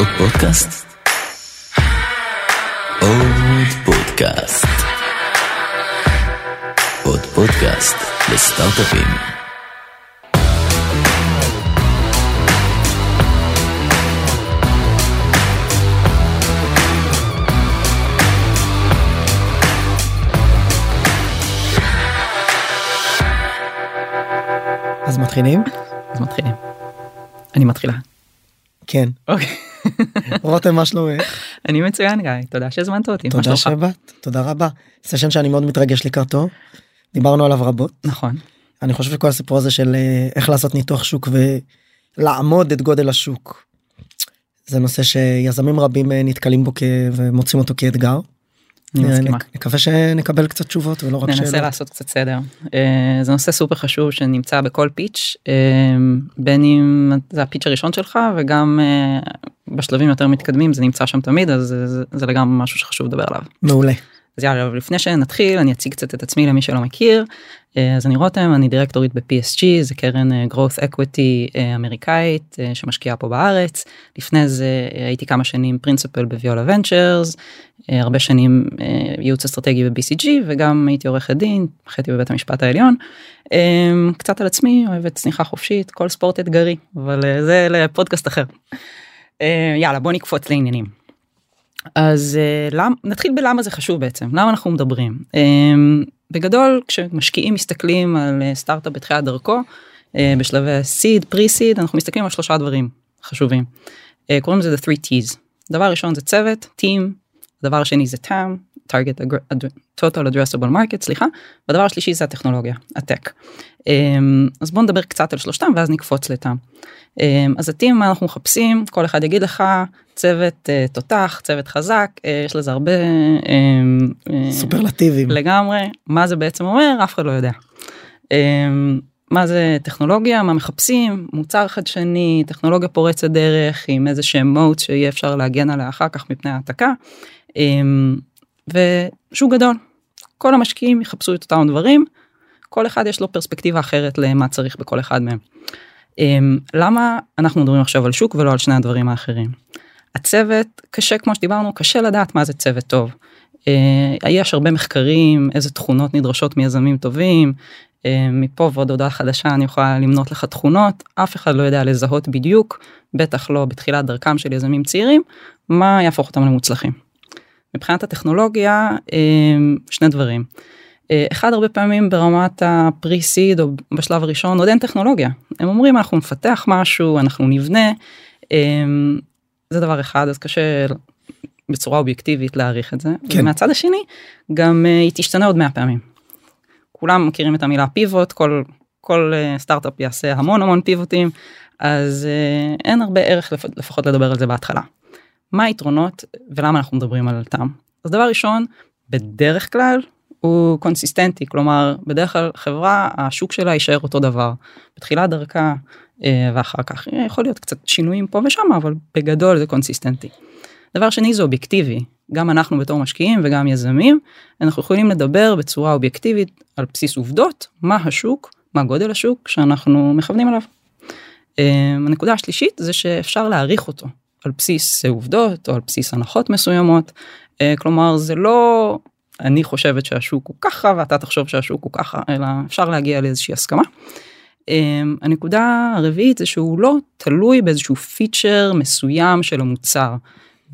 עוד פודקאסט? עוד פודקאסט. עוד פודקאסט לסטארט-אפים. אז מתחילים? אז מתחילים. אני מתחילה. כן. אוקיי. רותם מה שלומך? אני מצוין גיא, תודה שהזמנת אותי. תודה? שבאת, תודה רבה. סשן שאני מאוד מתרגש לקראתו. דיברנו עליו רבות. נכון. אני חושב שכל הסיפור הזה של אה, איך לעשות ניתוח שוק ולעמוד את גודל השוק. זה נושא שיזמים רבים אה, נתקלים בו כ... ומוצאים אותו כאתגר. אני מסכימה. נק- נקווה שנקבל קצת תשובות ולא רק ננסה שאלות. לעשות קצת סדר. אה, זה נושא סופר חשוב שנמצא בכל פיץ', אה, בין אם זה הפיץ' הראשון שלך וגם אה, בשלבים יותר מתקדמים זה נמצא שם תמיד אז זה- זה לגמרי משהו שחשוב לדבר עליו. מעולה. אז יאללה, לפני שנתחיל אני אציג קצת את עצמי למי שלא מכיר. אה, אז אני רותם, אני דירקטורית ב-PSG, זה קרן אה, growth equity אה, אמריקאית שמשקיעה פה בארץ. לפני זה הייתי כמה שנים פרינציפל בוויולה ונצ'רס, הרבה שנים ייעוץ אסטרטגי ב-BCG וגם הייתי עורכת דין, חייתי בבית המשפט העליון. קצת על עצמי, אוהבת צניחה חופשית, כל ספורט אתגרי, אבל זה לפודקאסט אחר. יאללה, בוא נקפוץ לעניינים. אז uh, למ, נתחיל בלמה זה חשוב בעצם למה אנחנו מדברים. um, בגדול כשמשקיעים מסתכלים על uh, סטארט-אפ בתחילת דרכו uh, בשלבי סיד פרי סיד אנחנו מסתכלים על שלושה דברים חשובים. uh, קוראים לזה the three T's. דבר ראשון זה צוות team הדבר השני זה TAM target total addressable market סליחה והדבר השלישי זה הטכנולוגיה הטק um, אז בוא נדבר קצת על שלושתם ואז נקפוץ לטעם. Um, אז הטים מה אנחנו מחפשים כל אחד יגיד לך צוות uh, תותח צוות חזק uh, יש לזה הרבה um, uh, סופרלטיבים. לגמרי מה זה בעצם אומר אף אחד לא יודע. מה זה טכנולוגיה מה מחפשים מוצר חדשני טכנולוגיה פורצת דרך עם איזה שהם מוט שיהיה אפשר להגן עליה אחר כך מפני העתקה. ושוק גדול כל המשקיעים יחפשו את אותם דברים כל אחד יש לו פרספקטיבה אחרת למה צריך בכל אחד מהם. Um, למה אנחנו מדברים עכשיו על שוק ולא על שני הדברים האחרים. הצוות קשה כמו שדיברנו קשה לדעת מה זה צוות טוב. Uh, יש הרבה מחקרים איזה תכונות נדרשות מיזמים טובים. Uh, מפה ועוד הודעה חדשה אני יכולה למנות לך תכונות אף אחד לא יודע לזהות בדיוק בטח לא בתחילת דרכם של יזמים צעירים מה יהפוך אותם למוצלחים. מבחינת הטכנולוגיה uh, שני דברים. אה, אחד הרבה פעמים ברמת הפרי סיד או בשלב הראשון עוד אין טכנולוגיה הם אומרים אנחנו נפתח משהו אנחנו נבנה אמ, זה דבר אחד אז קשה בצורה אובייקטיבית להעריך את זה כן. ומהצד השני גם אה, היא תשתנה עוד 100 פעמים. כולם מכירים את המילה pivot כל כל אה, סטארט-אפ יעשה המון המון pivot ים אז אין הרבה ערך לפ- לפחות לדבר על זה בהתחלה. מה היתרונות ולמה אנחנו מדברים על TAM אז דבר ראשון בדרך כלל הוא קונסיסטנטי כלומר בדרך כלל חברה השוק שלה יישאר אותו דבר בתחילת דרכה אה, ואחר כך אה, יכול להיות קצת שינויים פה ושם אבל בגדול זה קונסיסטנטי. דבר שני זה אובייקטיבי גם אנחנו בתור משקיעים וגם יזמים אנחנו יכולים לדבר בצורה אובייקטיבית על בסיס עובדות מה השוק מה גודל השוק שאנחנו מכוונים אליו. אה, הנקודה השלישית זה שאפשר להעריך אותו על בסיס עובדות או על בסיס הנחות מסוימות אה, כלומר זה לא אני חושבת שהשוק הוא ככה ואתה תחשוב שהשוק הוא ככה אלא אפשר להגיע לאיזושהי הסכמה. Um, הנקודה הרביעית זה שהוא לא תלוי באיזשהו פיצ'ר מסוים של המוצר.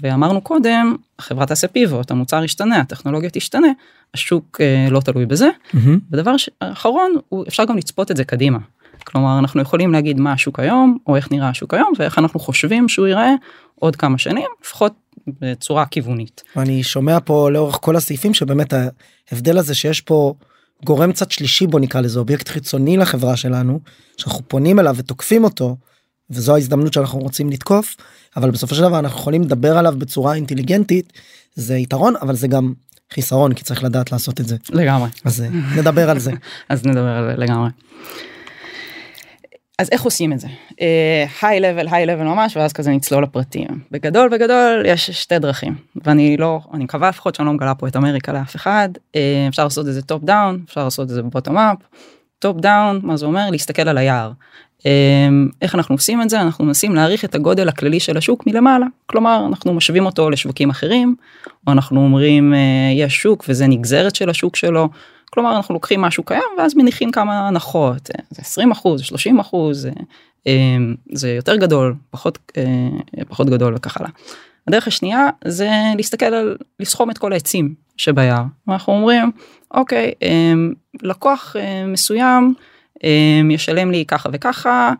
ואמרנו קודם החברה תעשה פיבוט המוצר ישתנה הטכנולוגיה תשתנה השוק uh, לא תלוי בזה. מהמם. ודבר ש- אחרון הוא אפשר גם לצפות את זה קדימה. כלומר אנחנו יכולים להגיד מה השוק היום או איך נראה השוק היום ואיך אנחנו חושבים שהוא ייראה עוד כמה שנים לפחות בצורה כיוונית. ואני שומע פה לאורך כל הסעיפים שבאמת ההבדל הזה שיש פה גורם קצת שלישי בוא נקרא לזה אובייקט חיצוני לחברה שלנו שאנחנו פונים אליו ותוקפים אותו וזו ההזדמנות שאנחנו רוצים לתקוף אבל בסופו של דבר אנחנו יכולים לדבר עליו בצורה אינטליגנטית זה יתרון אבל זה גם חיסרון כי צריך לדעת לעשות את זה לגמרי. אז אה, נדבר על זה אז נדבר על זה לגמרי. אז איך עושים את זה? high level high level ממש ואז כזה נצלול לפרטים. בגדול בגדול יש שתי דרכים. ואני לא אני מקווה לפחות שאני לא מגלה פה את אמריקה לאף אחד. אה, אפשר לעשות את זה top down אפשר לעשות את זה bottom up top down מה זה אומר? להסתכל על היער. אמ, איך אנחנו עושים את זה? אנחנו מנסים להעריך את הגודל הכללי של השוק מלמעלה. כלומר אנחנו משווים אותו לשווקים אחרים או אנחנו אומרים אה, יש שוק וזה נגזרת של השוק שלו כלומר אנחנו לוקחים משהו קיים ואז מניחים כמה הנחות אה, זה 20 אחוז 30 אחוז אמ, זה יותר גדול פחות אה, פחות גדול וכך הלאה. הדרך השנייה זה להסתכל על לסכום את כל העצים שביער אנחנו אומרים אוקיי לקוח מסוים. ישלם לי ככה וככה.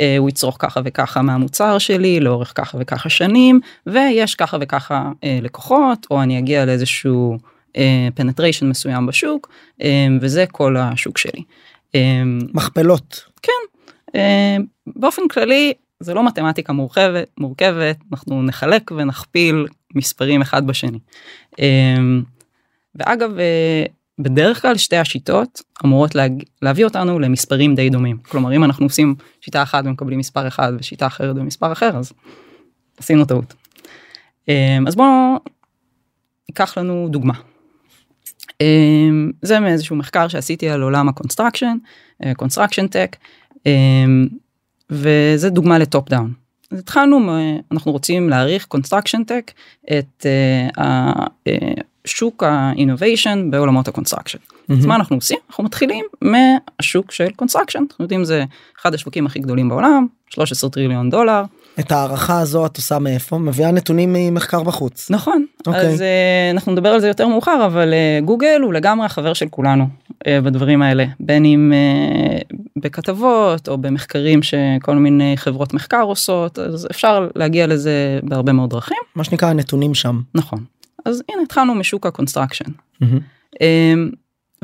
אה, הוא יצרוך ככה וככה מהמוצר שלי לאורך ככה וככה שנים ויש ככה וככה אה, לקוחות או אני אגיע לאיזשהו penetration אה, מסוים בשוק וזה כל השוק שלי. מכפלות. כן באופן כללי זה לא מתמטיקה מורכבת מורכבת אנחנו נחלק ונכפיל מספרים אחד בשני. ואגב בדרך כלל שתי השיטות אמורות להג... להביא אותנו למספרים די דומים כלומר אם אנחנו עושים שיטה אחת ומקבלים מספר אחד ושיטה אחרת במספר אחר אז עשינו טעות. אז בואו ניקח לנו דוגמה. אמ, זה מאיזשהו מחקר שעשיתי על עולם ה construction, construction tech, וזה דוגמה ל top down. אז התחלנו, אנחנו רוצים להעריך construction tech את אה, שוק ה innovation בעולמות ה construction. Mm-hmm. אז מה אנחנו עושים? אנחנו מתחילים מהשוק של construction. אנחנו יודעים זה אחד השווקים הכי גדולים בעולם, 13 טריליון דולר. את הערכה הזו את עושה מאיפה? מביאה נתונים ממחקר בחוץ. נכון. Okay. אוקיי. אז אה, אנחנו נדבר על זה יותר מאוחר, אבל אה, גוגל הוא לגמרי החבר של כולנו אה, בדברים האלה. בין אם אה, בכתבות או במחקרים שכל מיני חברות מחקר עושות, אז אפשר להגיע לזה בהרבה מאוד דרכים. מה שנקרא הנתונים שם. נכון. אז הנה התחלנו משוק ה construction. Mm-hmm.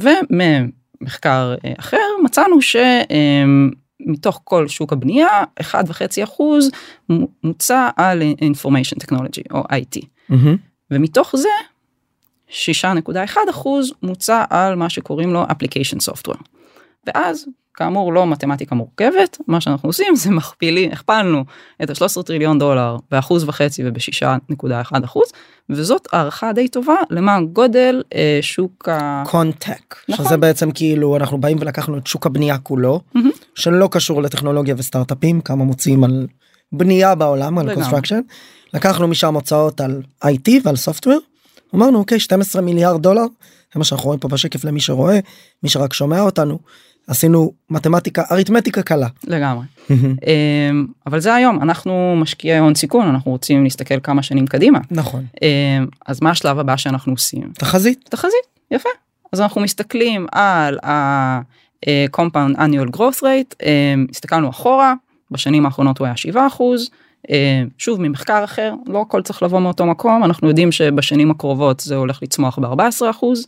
וממחקר אה, אחר מצאנו שמתוך כל שוק הבנייה 1.5 אחוז מוצא על information technology או IT. Mm-hmm. ומתוך זה 6.1 אחוז מוצא על מה שקוראים לו application software. ואז כאמור לא מתמטיקה מורכבת מה שאנחנו עושים זה מכפילים הכפלנו את ה-13 טריליון דולר באחוז וחצי וב-6.1 אחוז וזאת הערכה די טובה למה גודל אה, שוק ה... contech נכון. שזה בעצם כאילו אנחנו באים ולקחנו את שוק הבנייה כולו mm-hmm. שלא קשור לטכנולוגיה וסטארט-אפים כמה מוציאים על בנייה בעולם על construction לקחנו משם הוצאות על IT ועל software אמרנו אוקיי 12 מיליארד דולר זה מה שאנחנו רואים פה בשקף למי שרואה מי שרק שומע אותנו. עשינו מתמטיקה אריתמטיקה קלה. לגמרי. אמ, אבל זה היום אנחנו משקיעי הון סיכון אנחנו רוצים להסתכל כמה שנים קדימה. נכון. אמ, אז מה השלב הבא שאנחנו עושים? תחזית. תחזית יפה. אז אנחנו מסתכלים על ה-compound annual growth rate אמ, הסתכלנו אחורה בשנים האחרונות הוא היה 7 אחוז. שוב ממחקר אחר לא הכל צריך לבוא מאותו מקום אנחנו יודעים שבשנים הקרובות זה הולך לצמוח ב-14 אחוז.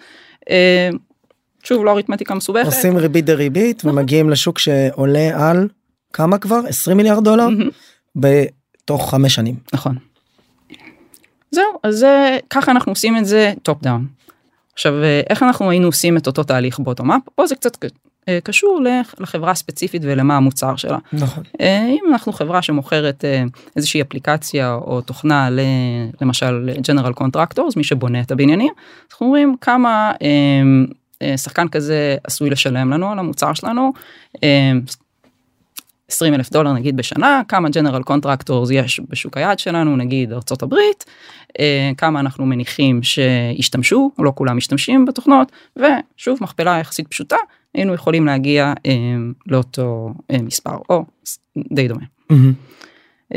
שוב לא אריתמטיקה מסובכת. עושים ריבית דריבית ומגיעים לשוק שעולה על כמה כבר 20 מיליארד דולר בתוך חמש שנים. נכון. זהו אז זה ככה אנחנו עושים את זה top down. עכשיו איך אנחנו היינו עושים את אותו תהליך bottom up פה זה קצת אה, קשור לחברה ספציפית ולמה המוצר שלה. נכון. אה, אם אנחנו חברה שמוכרת אה, איזושהי אפליקציה או תוכנה למשל general contractors מי שבונה את הבניינים אנחנו אומרים כמה אה, שחקן כזה עשוי לשלם לנו על המוצר שלנו. 20 אה, אלף דולר נגיד בשנה כמה general contractors יש בשוק היעד שלנו נגיד ארצות הברית אה, כמה אנחנו מניחים שישתמשו לא כולם משתמשים בתוכנות ושוב מכפלה יחסית פשוטה היינו יכולים להגיע לאותו מספר או די דומה. Mm-hmm.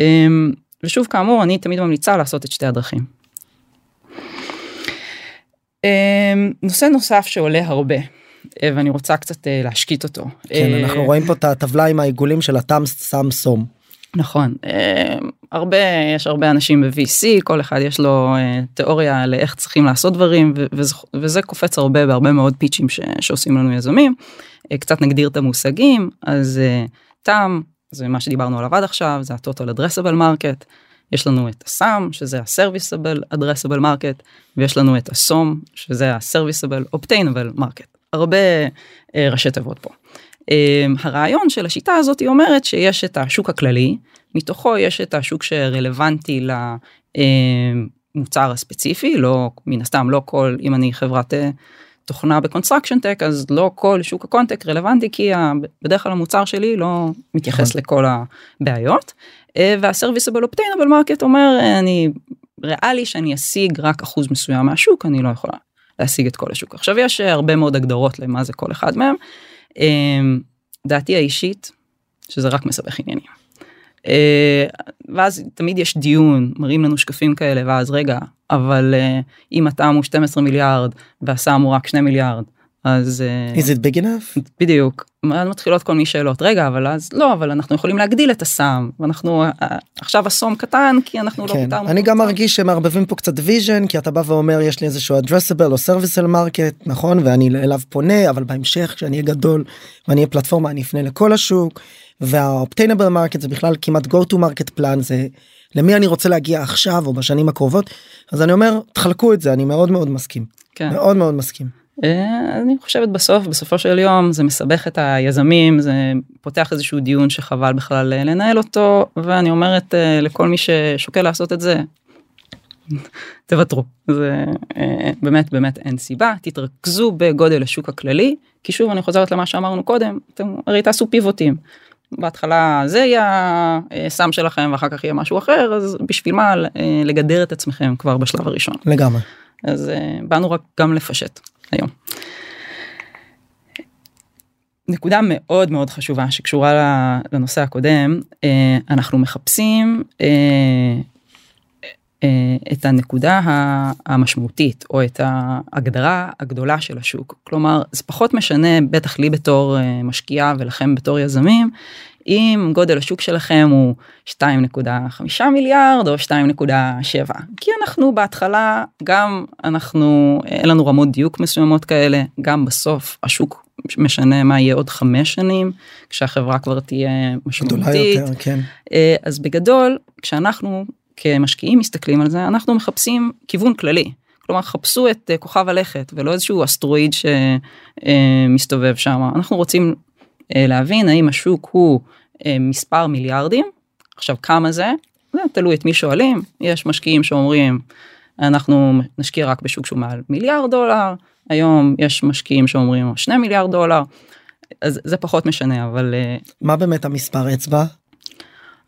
ושוב כאמור אני תמיד ממליצה לעשות את שתי הדרכים. אמ, נושא נוסף שעולה הרבה אה, ואני רוצה קצת אה, להשקיט אותו. כן, אנחנו אה, רואים פה את הטבלה עם העיגולים של התם סם סום. נכון הרבה יש הרבה אנשים ב-VC כל אחד יש לו תיאוריה לאיך צריכים לעשות דברים וזה, וזה קופץ הרבה בהרבה מאוד פיצ'ים ש, שעושים לנו יזמים. קצת נגדיר את המושגים אז TAM זה מה שדיברנו עליו עד עכשיו זה ה-total addressable market יש לנו את ה SAM שזה ה-serviceable addressable market ויש לנו את ה SOM שזה ה-serviceable obtainable market הרבה אה, ראשי תיבות פה. אה, הרעיון של השיטה הזאת היא אומרת שיש את השוק הכללי מתוכו יש את השוק שרלוונטי למוצר הספציפי לא מן הסתם לא כל אם אני חברת אה, תוכנה ב construction tech אז לא כל שוק ה contech רלוונטי כי בדרך כלל המוצר שלי לא מתייחס נכון. לכל הבעיות. וה serviceable obtainable market אומר אה, אני ריאלי שאני אשיג רק אחוז מסוים מהשוק אני לא יכולה להשיג את כל השוק עכשיו יש אה, הרבה מאוד הגדרות למה זה כל אחד מהם. אה, דעתי האישית שזה רק מסבך עניינים. אה, ואז תמיד יש דיון מראים לנו שקפים כאלה ואז רגע אבל אה, אם ה TAM הוא 12 מיליארד והסם הוא רק 2 מיליארד אז אה, is it big enough? בדיוק מתחילות כל מיני שאלות רגע אבל אז לא אבל אנחנו יכולים להגדיל את הסם ואנחנו אה, עכשיו הסום קטן כי אנחנו לא כן. פיתרנו אני את גם. מרגיש שמערבבים פה קצת vision כי אתה בא ואומר יש לי איזשהו addressable או serviceable market נכון ואני אליו פונה אבל בהמשך כשאני אהיה גדול ואני אהיה פלטפורמה אני אפנה לכל השוק וה-obtainable market זה בכלל כמעט go to market plan זה למי אני רוצה להגיע עכשיו או בשנים הקרובות אז אני אומר תחלקו את זה אני מאוד מאוד מסכים כן. מאוד מאוד מסכים. אה, אני חושבת בסוף בסופו של יום זה מסבך את היזמים זה פותח איזשהו דיון שחבל בכלל אה, לנהל אותו ואני אומרת אה, לכל מי ששוקל לעשות את זה. תוותרו זה באמת באמת אין סיבה תתרכזו בגודל השוק הכללי כי שוב אני חוזרת למה שאמרנו קודם אתם הרי תעשו פיבוטים. בהתחלה זה יהיה הסם שלכם ואחר כך יהיה משהו אחר אז בשביל מה לגדר את עצמכם כבר בשלב הראשון. לגמרי. אז באנו רק גם לפשט היום. נקודה מאוד מאוד חשובה שקשורה לנושא הקודם uh, אנחנו מחפשים uh, uh, את הנקודה המשמעותית או את ההגדרה הגדולה של השוק כלומר זה פחות משנה בטח לי בתור משקיעה ולכם בתור יזמים אם גודל השוק שלכם הוא 2.5 מיליארד או 2.7 כי אנחנו בהתחלה גם אנחנו אין לנו רמות דיוק מסוימות כאלה גם בסוף השוק משנה מה יהיה עוד חמש שנים כשהחברה כבר תהיה משמעותית יותר כן. אה, אז בגדול כשאנחנו כמשקיעים מסתכלים על זה אנחנו מחפשים כיוון כללי. כלומר חפשו את אה, כוכב הלכת ולא איזשהו אסטרואיד שמסתובב שם אנחנו רוצים אה, להבין האם השוק הוא אה, מספר מיליארדים עכשיו כמה זה זה תלוי את מי שואלים יש משקיעים שאומרים אנחנו נשקיע רק בשוק שהוא מעל מיליארד דולר היום יש משקיעים שאומרים שני מיליארד דולר. אז זה פחות משנה אבל אה, מה באמת המספר אצבע?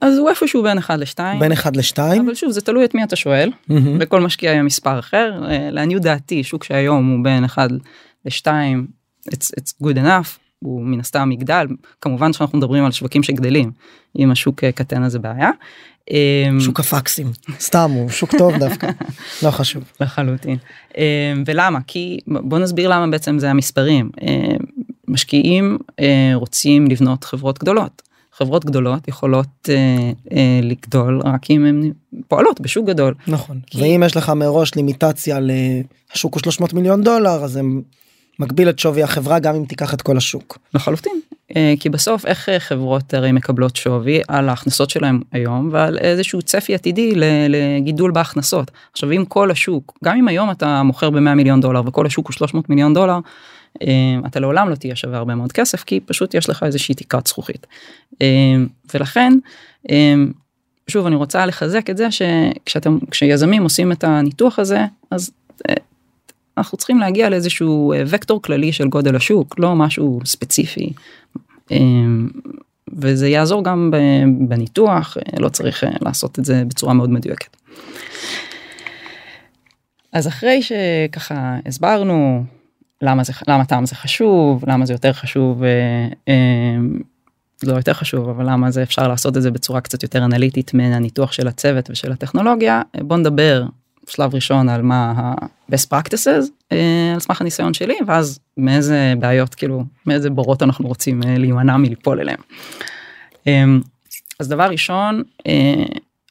אז הוא איפשהו בין 1 ל-2 בין 1 ל-2 אבל שוב זה תלוי את מי אתה שואל. לכל משקיע יהיה מספר אחר. אה, לעניות דעתי שוק שהיום הוא בין 1 ל-2 it's, it's good enough הוא מן הסתם יגדל כמובן שאנחנו מדברים על שווקים שגדלים אם השוק אה, קטן אז זה בעיה. אה, שוק הפקסים. סתם הוא שוק טוב דווקא. לא חשוב. לחלוטין. אה, ולמה? כי בוא נסביר למה בעצם זה המספרים. אה, משקיעים אה, רוצים לבנות חברות גדולות. חברות גדולות יכולות אה, אה, לגדול רק אם הן פועלות בשוק גדול. נכון. כי- ואם יש לך מראש לימיטציה לשוק הוא 300 מיליון דולר אז זה מגביל את שווי החברה גם אם תיקח את כל השוק. לחלוטין. אה, כי בסוף איך אה, חברות הרי מקבלות שווי על ההכנסות שלהם היום ועל איזשהו צפי עתידי לגידול בהכנסות. עכשיו אם כל השוק גם אם היום אתה מוכר ב-100 מיליון דולר וכל השוק הוא 300 מיליון דולר אה, אתה לעולם לא תהיה שווה הרבה מאוד כסף כי פשוט יש לך איזושהי תקרת זכוכית. ולכן שוב אני רוצה לחזק את זה שכשאתם כשיזמים עושים את הניתוח הזה אז אנחנו צריכים להגיע לאיזשהו אה, וקטור כללי של גודל השוק לא משהו ספציפי. אה, וזה יעזור גם בניתוח אה, לא צריך לעשות את זה בצורה מאוד מדויקת. אז אחרי שככה הסברנו למה זה למה טעם זה חשוב למה זה יותר חשוב לא יותר חשוב אבל למה זה אפשר לעשות את זה בצורה קצת יותר אנליטית מן הניתוח של הצוות ושל הטכנולוגיה בוא נדבר שלב ראשון על מה ה-best practices אה, על סמך הניסיון שלי ואז מאיזה בעיות כאילו מאיזה בורות אנחנו רוצים אה, להימנע מליפול אליהם. אה, אז דבר ראשון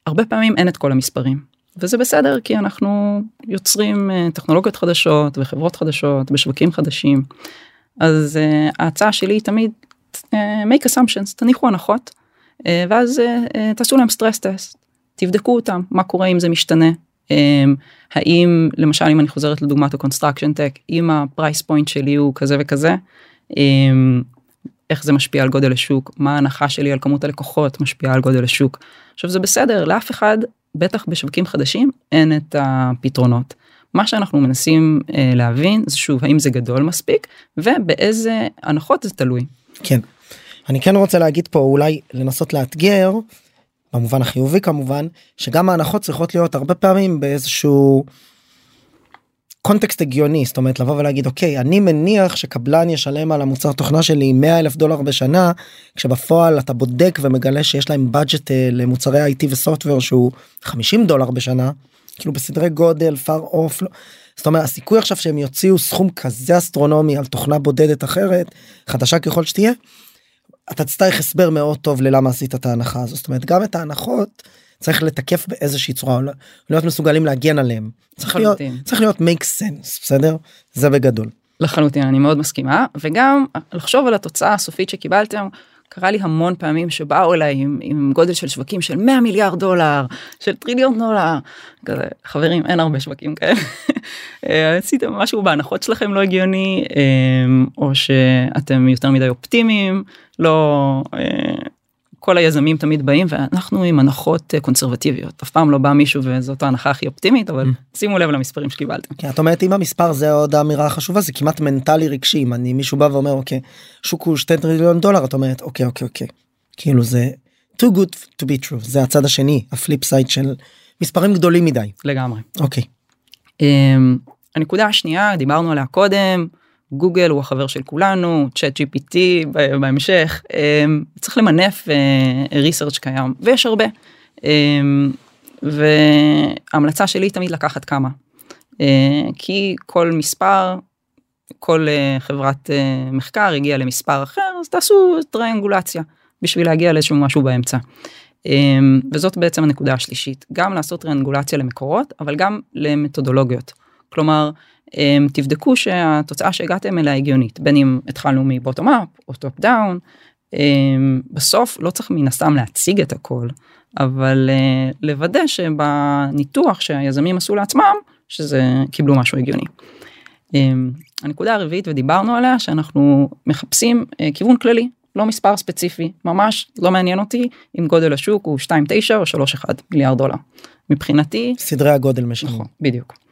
הרבה פעמים אין את כל המספרים וזה בסדר כי אנחנו יוצרים טכנולוגיות חדשות וחברות חדשות בשווקים חדשים. אז ההצעה שלי היא תמיד make assumptions תניחו הנחות ואז תעשו להם stress test תבדקו אותם מה קורה אם זה משתנה. אה, האם למשל אם אני חוזרת לדוגמת ה-construction tech אם ה price point שלי הוא כזה וכזה אה, איך זה משפיע על גודל השוק מה ההנחה שלי על כמות הלקוחות משפיעה על גודל השוק. עכשיו זה בסדר לאף אחד בטח בשווקים חדשים אין את הפתרונות. מה שאנחנו מנסים אה, להבין זה שוב האם זה גדול מספיק ובאיזה הנחות זה תלוי. כן. אני כן רוצה להגיד פה אולי לנסות לאתגר במובן החיובי כמובן שגם ההנחות צריכות להיות הרבה פעמים באיזשהו קונטקסט הגיוני זאת אומרת לבוא ולהגיד אוקיי אני מניח שקבלן ישלם על המוצר תוכנה שלי 100 אלף דולר בשנה כשבפועל אתה בודק ומגלה שיש להם budget אה, למוצרי IT וסופטוור שהוא 50 דולר בשנה כאילו בסדרי גודל far off לא. זאת אומרת הסיכוי עכשיו שהם יוציאו סכום כזה אסטרונומי על תוכנה בודדת אחרת חדשה ככל שתהיה. אתה תצטרך הסבר מאוד טוב ללמה עשית את ההנחה הזו זאת אומרת גם את ההנחות צריך לתקף באיזושהי צורה לא- להיות מסוגלים להגן עליהם צריך להיות. צריך להיות make sense בסדר זה בגדול לחלוטין אני מאוד מסכימה וגם לחשוב על התוצאה הסופית שקיבלתם. קרה לי המון פעמים שבאו אליי עם, עם גודל של שווקים של 100 מיליארד דולר של טריליון דולר. כזה חברים אין הרבה שווקים כאלה. אה, עשיתם משהו בהנחות שלכם לא הגיוני אה, או שאתם יותר מדי אופטימיים לא אה, כל היזמים תמיד באים ואנחנו עם הנחות אה, קונסרבטיביות. אף פעם לא בא מישהו וזאת ההנחה הכי אופטימית אבל שימו לב למספרים שקיבלתם. כי את אומרת אם המספר זה עוד האמירה החשובה זה כמעט מנטלי רגשי. אם אני מישהו בא ואומר אוקיי שוק הוא 2 טריליון דולר את אומרת אוקיי אוקיי אוקיי. כאילו זה too good to be true. זה הצד השני ה flip side של מספרים גדולים מדי. לגמרי. אוקיי. Um, הנקודה השנייה דיברנו עליה קודם גוגל הוא החבר של כולנו ChatGPT בהמשך um, צריך למנף research קיים ויש הרבה. um, והמלצה שלי תמיד לקחת כמה. uh, כי כל מספר כל uh, חברת מחקר הגיע למספר אחר אז תעשו טריאנגולציה בשביל להגיע לאיזשהו משהו באמצע. Um, וזאת בעצם הנקודה השלישית גם לעשות טריאנגולציה למקורות אבל גם למתודולוגיות כלומר um, תבדקו שהתוצאה שהגעתם אליה הגיונית בין אם התחלנו מ bottom up או top down um, בסוף לא צריך מן הסתם להציג את הכל אבל uh, לוודא שבניתוח שהיזמים עשו לעצמם שזה קיבלו משהו הגיוני. Um, הנקודה הרביעית ודיברנו עליה שאנחנו מחפשים uh, כיוון כללי לא מספר ספציפי ממש לא מעניין אותי אם גודל השוק הוא 2.9 או 3.1 מיליארד דולר. מבחינתי סדרי הגודל משנים נכון בדיוק.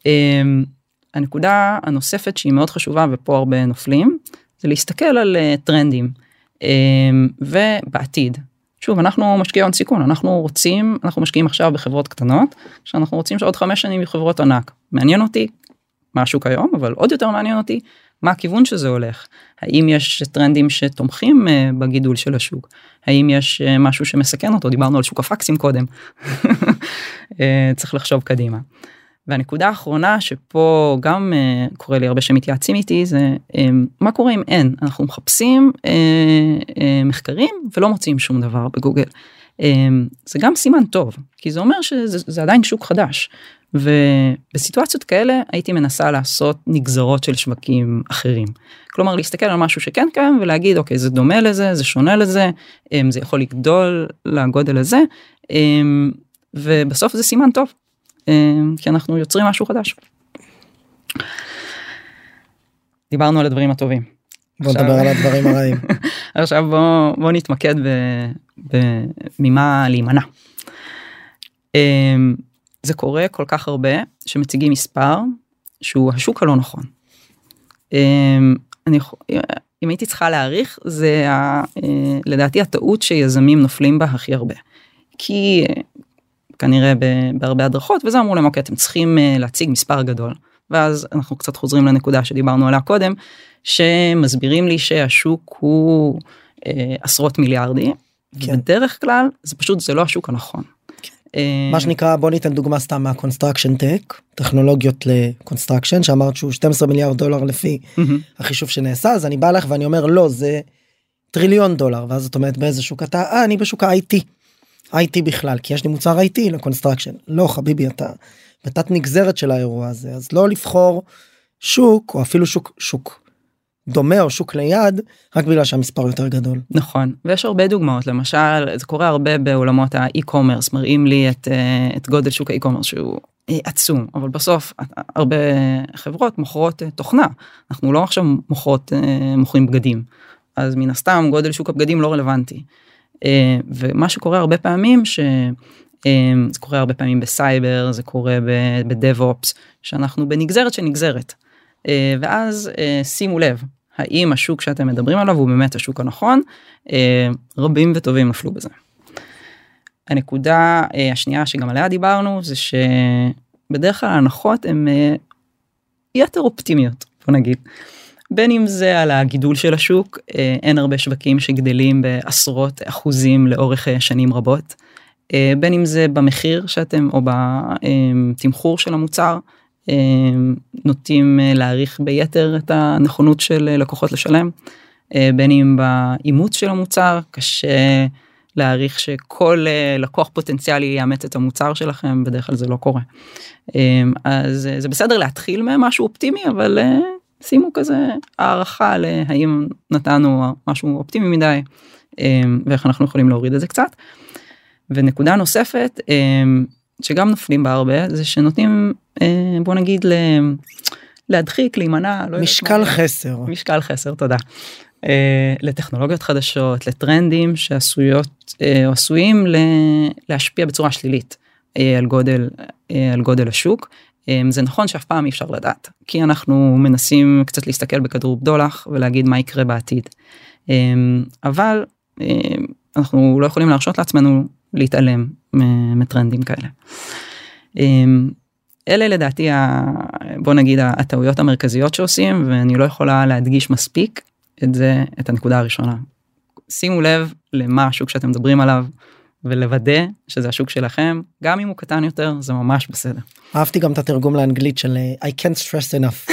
Um, הנקודה הנוספת שהיא מאוד חשובה ופה הרבה נופלים זה להסתכל על uh, טרנדים um, ובעתיד. שוב אנחנו משקיעי הון סיכון אנחנו רוצים אנחנו משקיעים עכשיו בחברות קטנות שאנחנו רוצים שעוד חמש שנים יהיו חברות ענק. מעניין אותי מה השוק היום אבל עוד יותר מעניין אותי מה הכיוון שזה הולך. האם יש טרנדים שתומכים uh, בגידול של השוק? האם יש uh, משהו שמסכן אותו? דיברנו על שוק הפקסים קודם. צריך לחשוב קדימה. והנקודה האחרונה שפה גם uh, קורה לי הרבה שמתייעצים איתי זה um, מה קורה אם אין אנחנו מחפשים uh, uh, מחקרים ולא מוצאים שום דבר בגוגל. Um, זה גם סימן טוב כי זה אומר שזה זה עדיין שוק חדש ובסיטואציות כאלה הייתי מנסה לעשות נגזרות של שווקים אחרים. כלומר להסתכל על משהו שכן קיים ולהגיד אוקיי זה דומה לזה זה שונה לזה um, זה יכול לגדול לגודל הזה um, ובסוף זה סימן טוב כי אנחנו יוצרים משהו חדש. דיברנו על הדברים הטובים. בוא נדבר על הדברים הרעים עכשיו בוא, בוא נתמקד ב, ב, ממה להימנע. אמ, זה קורה כל כך הרבה שמציגים מספר שהוא השוק הלא נכון. אמ, אני, אם הייתי צריכה להעריך זה ה, אה, לדעתי הטעות שיזמים נופלים בה הכי הרבה. כי כנראה בהרבה הדרכות וזה אמרו להם אוקיי אתם צריכים אה, להציג מספר גדול ואז אנחנו קצת חוזרים לנקודה שדיברנו עליה קודם שמסבירים לי שהשוק הוא אה, עשרות מיליארדים כן. בדרך כלל זה פשוט זה לא השוק הנכון. אה, מה שנקרא בוא ניתן דוגמה סתם מה construction tech טכנולוגיות ל construction שאמרת שהוא 12 מיליארד דולר לפי. החישוב שנעשה אז אני בא לך ואני אומר לא זה טריליון דולר ואז את אומרת באיזה שוק אתה אה, אני בשוק ה-IT. IT בכלל כי יש לי מוצר IT ל construction. לא חביבי אתה בתת נגזרת של האירוע הזה אז לא לבחור שוק או אפילו שוק שוק דומה או שוק ליד רק בגלל שהמספר יותר גדול. נכון. ויש הרבה דוגמאות. למשל זה קורה הרבה בעולמות ה e-commerce מראים לי את, אה, את גודל שוק ה e-commerce שהוא אה, עצום. אבל בסוף אה, הרבה חברות מוכרות תוכנה. אנחנו לא עכשיו מוכרות מוכרים בגדים. אז מן הסתם גודל שוק הבגדים לא רלוונטי. אה, ומה שקורה הרבה פעמים אמ, זה קורה הרבה פעמים בסייבר זה קורה בדב אופס שאנחנו בנגזרת של נגזרת אה, ואז אה, שימו לב האם השוק שאתם מדברים עליו הוא באמת השוק הנכון אה, רבים וטובים נפלו בזה. הנקודה השנייה שגם עליה דיברנו זה שבדרך כלל ההנחות הן יתר אופטימיות בוא נגיד. בין אם זה על הגידול של השוק אין הרבה שווקים שגדלים בעשרות אחוזים לאורך שנים רבות. בין אם זה במחיר שאתם או בתמחור של המוצר נוטים להעריך ביתר את הנכונות של לקוחות לשלם בין אם באימוץ של המוצר קשה להעריך שכל לקוח פוטנציאלי יאמץ את המוצר שלכם בדרך כלל זה לא קורה. אז זה בסדר להתחיל ממשהו אופטימי אבל שימו כזה הערכה להאם נתנו משהו אופטימי מדי ואיך אנחנו יכולים להוריד את זה קצת. ונקודה נוספת שגם נופלים בה הרבה זה שנותנים בוא נגיד להדחיק להימנע לא משקל חסר משקל חסר תודה. לטכנולוגיות חדשות לטרנדים שעשויות או עשויים להשפיע בצורה שלילית על גודל על גודל השוק. זה נכון שאף פעם אי אפשר לדעת כי אנחנו מנסים קצת להסתכל בכדור בדולח ולהגיד מה יקרה בעתיד. אבל אנחנו לא יכולים להרשות לעצמנו להתעלם מטרנדים כאלה. אלה לדעתי בוא נגיד הטעויות המרכזיות שעושים ואני לא יכולה להדגיש מספיק את זה את הנקודה הראשונה. שימו לב למה השוק שאתם מדברים עליו ולוודא שזה השוק שלכם גם אם הוא קטן יותר זה ממש בסדר. אהבתי גם את התרגום לאנגלית של I can't stress enough.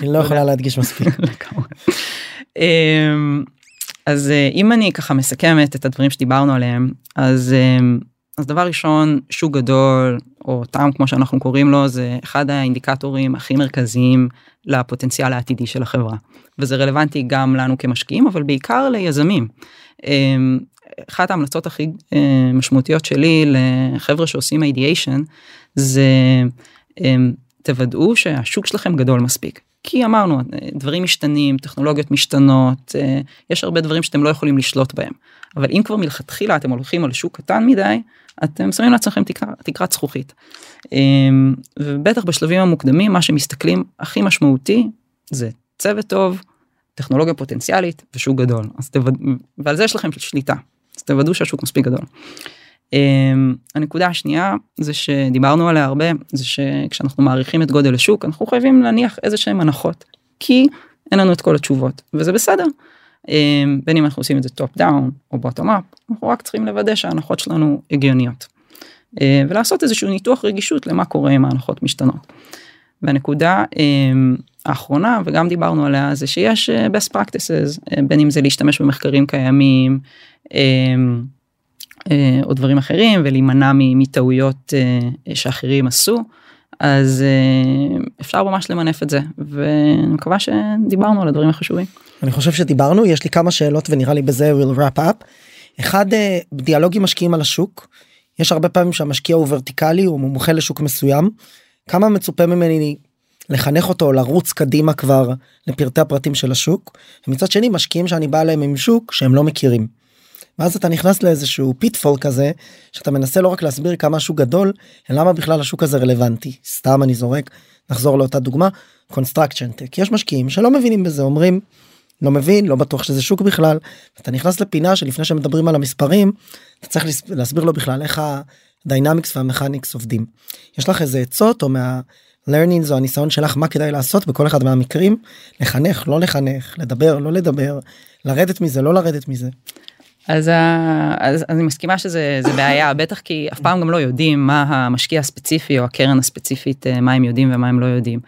אני לא יכולה להדגיש מספיק. אז אם אני ככה מסכמת את הדברים שדיברנו עליהם אז אז דבר ראשון שוק גדול או טעם כמו שאנחנו קוראים לו זה אחד האינדיקטורים הכי מרכזיים לפוטנציאל העתידי של החברה וזה רלוונטי גם לנו כמשקיעים אבל בעיקר ליזמים. אחת ההמלצות הכי משמעותיות שלי לחבר'ה שעושים אידיאשן זה תוודאו שהשוק שלכם גדול מספיק. כי אמרנו דברים משתנים טכנולוגיות משתנות יש הרבה דברים שאתם לא יכולים לשלוט בהם אבל אם כבר מלכתחילה אתם הולכים על שוק קטן מדי אתם שמים לעצמכם תקרת זכוכית. ובטח בשלבים המוקדמים מה שמסתכלים הכי משמעותי זה צוות טוב טכנולוגיה פוטנציאלית ושוק גדול אז תווד... ועל זה יש לכם שליטה אז תוודאו שהשוק מספיק גדול. Um, הנקודה השנייה זה שדיברנו עליה הרבה זה שכשאנחנו מעריכים את גודל השוק אנחנו חייבים להניח איזה שהם הנחות כי אין לנו את כל התשובות וזה בסדר. Um, בין אם אנחנו עושים את זה top down או bottom up אנחנו רק צריכים לוודא שההנחות שלנו הגיוניות. Uh, ולעשות איזשהו ניתוח רגישות למה קורה אם ההנחות משתנות. והנקודה um, האחרונה וגם דיברנו עליה זה שיש best practices בין אם זה להשתמש במחקרים קיימים. Um, אה, או דברים אחרים ולהימנע מטעויות אה, שאחרים עשו אז אה, אפשר ממש למנף את זה ואני מקווה שדיברנו על הדברים החשובים. אני חושב שדיברנו יש לי כמה שאלות ונראה לי בזה will wrap up. אחד דיאלוגים משקיעים על השוק יש הרבה פעמים שהמשקיע הוא ורטיקלי הוא מומחה לשוק מסוים כמה מצופה ממני לחנך אותו לרוץ קדימה כבר לפרטי הפרטים של השוק ומצד שני משקיעים שאני בא להם עם שוק שהם לא מכירים. ואז אתה נכנס לאיזשהו pitfall כזה שאתה מנסה לא רק להסביר כמה השוק גדול אלא למה בכלל השוק הזה רלוונטי. סתם אני זורק נחזור לאותה דוגמה construction tech יש משקיעים שלא מבינים בזה אומרים לא מבין לא בטוח שזה שוק בכלל. אתה נכנס לפינה שלפני שמדברים על המספרים אתה צריך להסביר לו בכלל איך ה dynamics וה mechanics עובדים יש לך איזה עצות או מה. learnings או הניסיון שלך מה כדאי לעשות בכל אחד מהמקרים לחנך לא לחנך לדבר לא לדבר לרדת מזה לא לרדת מזה. אז, אז אני מסכימה שזה בעיה בטח כי אף פעם גם לא יודעים מה המשקיע הספציפי או הקרן הספציפית אה, מה הם יודעים ומה הם לא יודעים.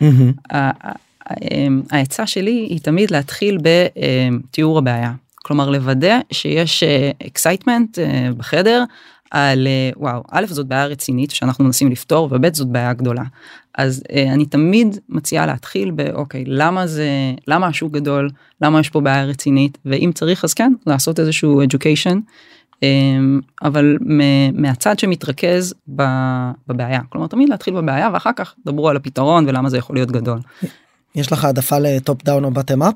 אמ, העצה שלי היא תמיד להתחיל בתיאור הבעיה כלומר לוודא שיש excitement אה, אה, בחדר על וואו א' זאת בעיה רצינית שאנחנו מנסים לפתור וב' זאת בעיה גדולה אז אה, אני תמיד מציעה להתחיל באוקיי למה זה למה השוק גדול למה יש פה בעיה רצינית ואם צריך אז כן לעשות איזשהו education אה, אבל מהצד שמתרכז בבעיה כלומר תמיד להתחיל בבעיה ואחר כך דברו על הפתרון ולמה זה יכול להיות גדול. יש לך העדפה ל top down או bottom up?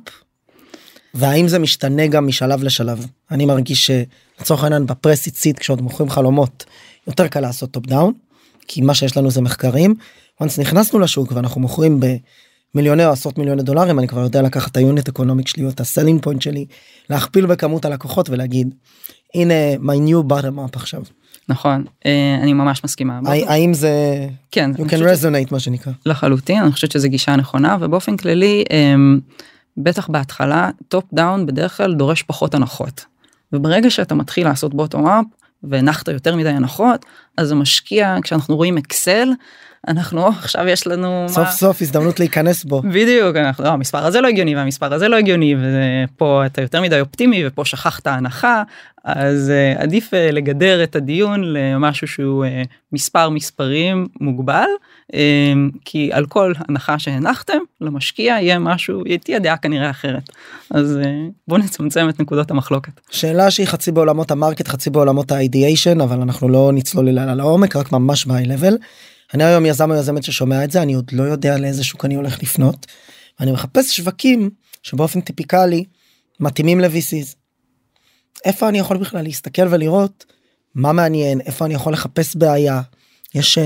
והאם זה משתנה גם משלב לשלב אני מרגיש שלצורך העניין ב pre-seed seed כשעוד מוכרים חלומות יותר קל לעשות top down כי מה שיש לנו זה מחקרים. once נכנסנו לשוק ואנחנו מוכרים במיליוני או עשרות מיליוני דולרים אני כבר יודע לקחת את ה unit economic שלי או את ה selling point שלי להכפיל בכמות הלקוחות ולהגיד הנה my new bottom up עכשיו. נכון אה, אני ממש מסכימה. הא- האם זה כן, you can חושבת ש- resonate מה שנקרא. לחלוטין אני חושבת שזו גישה נכונה ובאופן כללי אמ, בטח בהתחלה top down בדרך כלל דורש פחות הנחות. וברגע שאתה מתחיל לעשות bottom up והנחת יותר מדי הנחות אז המשקיע כשאנחנו רואים אקסל אנחנו "או, עכשיו יש לנו סוף מה- סוף הזדמנות להיכנס בו. בדיוק אנחנו לא, המספר הזה לא הגיוני והמספר הזה לא הגיוני ופה אתה יותר מדי אופטימי ופה שכחת הנחה אז uh, עדיף uh, לגדר את הדיון למשהו שהוא uh, מספר מספרים מוגבל um, כי על כל הנחה שהנחתם למשקיע יהיה משהו תהיה דעה כנראה אחרת אז uh, בוא נצמצם את נקודות המחלוקת. שאלה שהיא חצי בעולמות ה market חצי בעולמות ה ideation אבל אנחנו לא נצלול אליה לעומק רק ממש by level. אני היום יזם או יזמת ששומע את זה אני עוד לא יודע לאיזה שוק אני הולך לפנות. אני מחפש שווקים שבאופן typically מתאימים ל-VCs. איפה אני יכול בכלל להסתכל ולראות מה מעניין איפה אני יכול לחפש בעיה יש uh,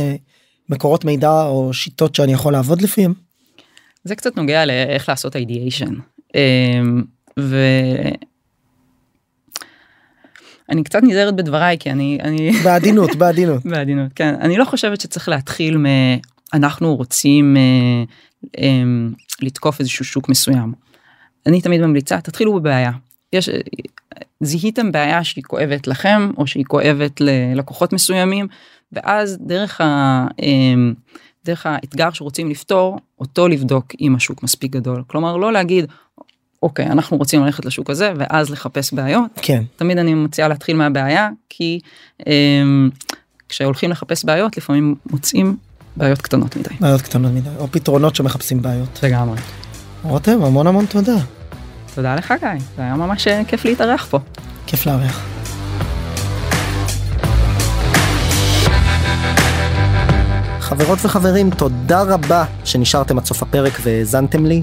מקורות מידע או שיטות שאני יכול לעבוד לפיהם. זה קצת נוגע לאיך לעשות אידיאשן. ו... אני קצת נזהרת בדבריי כי אני אני בעדינות בעדינות. בעדינות כן אני לא חושבת שצריך להתחיל מ... אנחנו רוצים אה, אה, לתקוף איזשהו שוק מסוים. אני תמיד ממליצה תתחילו בבעיה. יש זיהיתם בעיה שהיא כואבת לכם או שהיא כואבת ללקוחות מסוימים ואז דרך, ה, אה, דרך האתגר שרוצים לפתור אותו לבדוק אם השוק מספיק גדול כלומר לא להגיד אוקיי אנחנו רוצים ללכת לשוק הזה ואז לחפש בעיות כן תמיד אני מציעה להתחיל מהבעיה כי אה, כשהולכים לחפש בעיות לפעמים מוצאים בעיות קטנות מדי. בעיות קטנות מדי או פתרונות שמחפשים בעיות. לגמרי. רותם המון המון תודה. תודה לך גיא זה היה ממש אה, כיף להתארח פה. כיף לארח. חברות וחברים, תודה רבה שנשארתם עד סוף הפרק והאזנתם לי.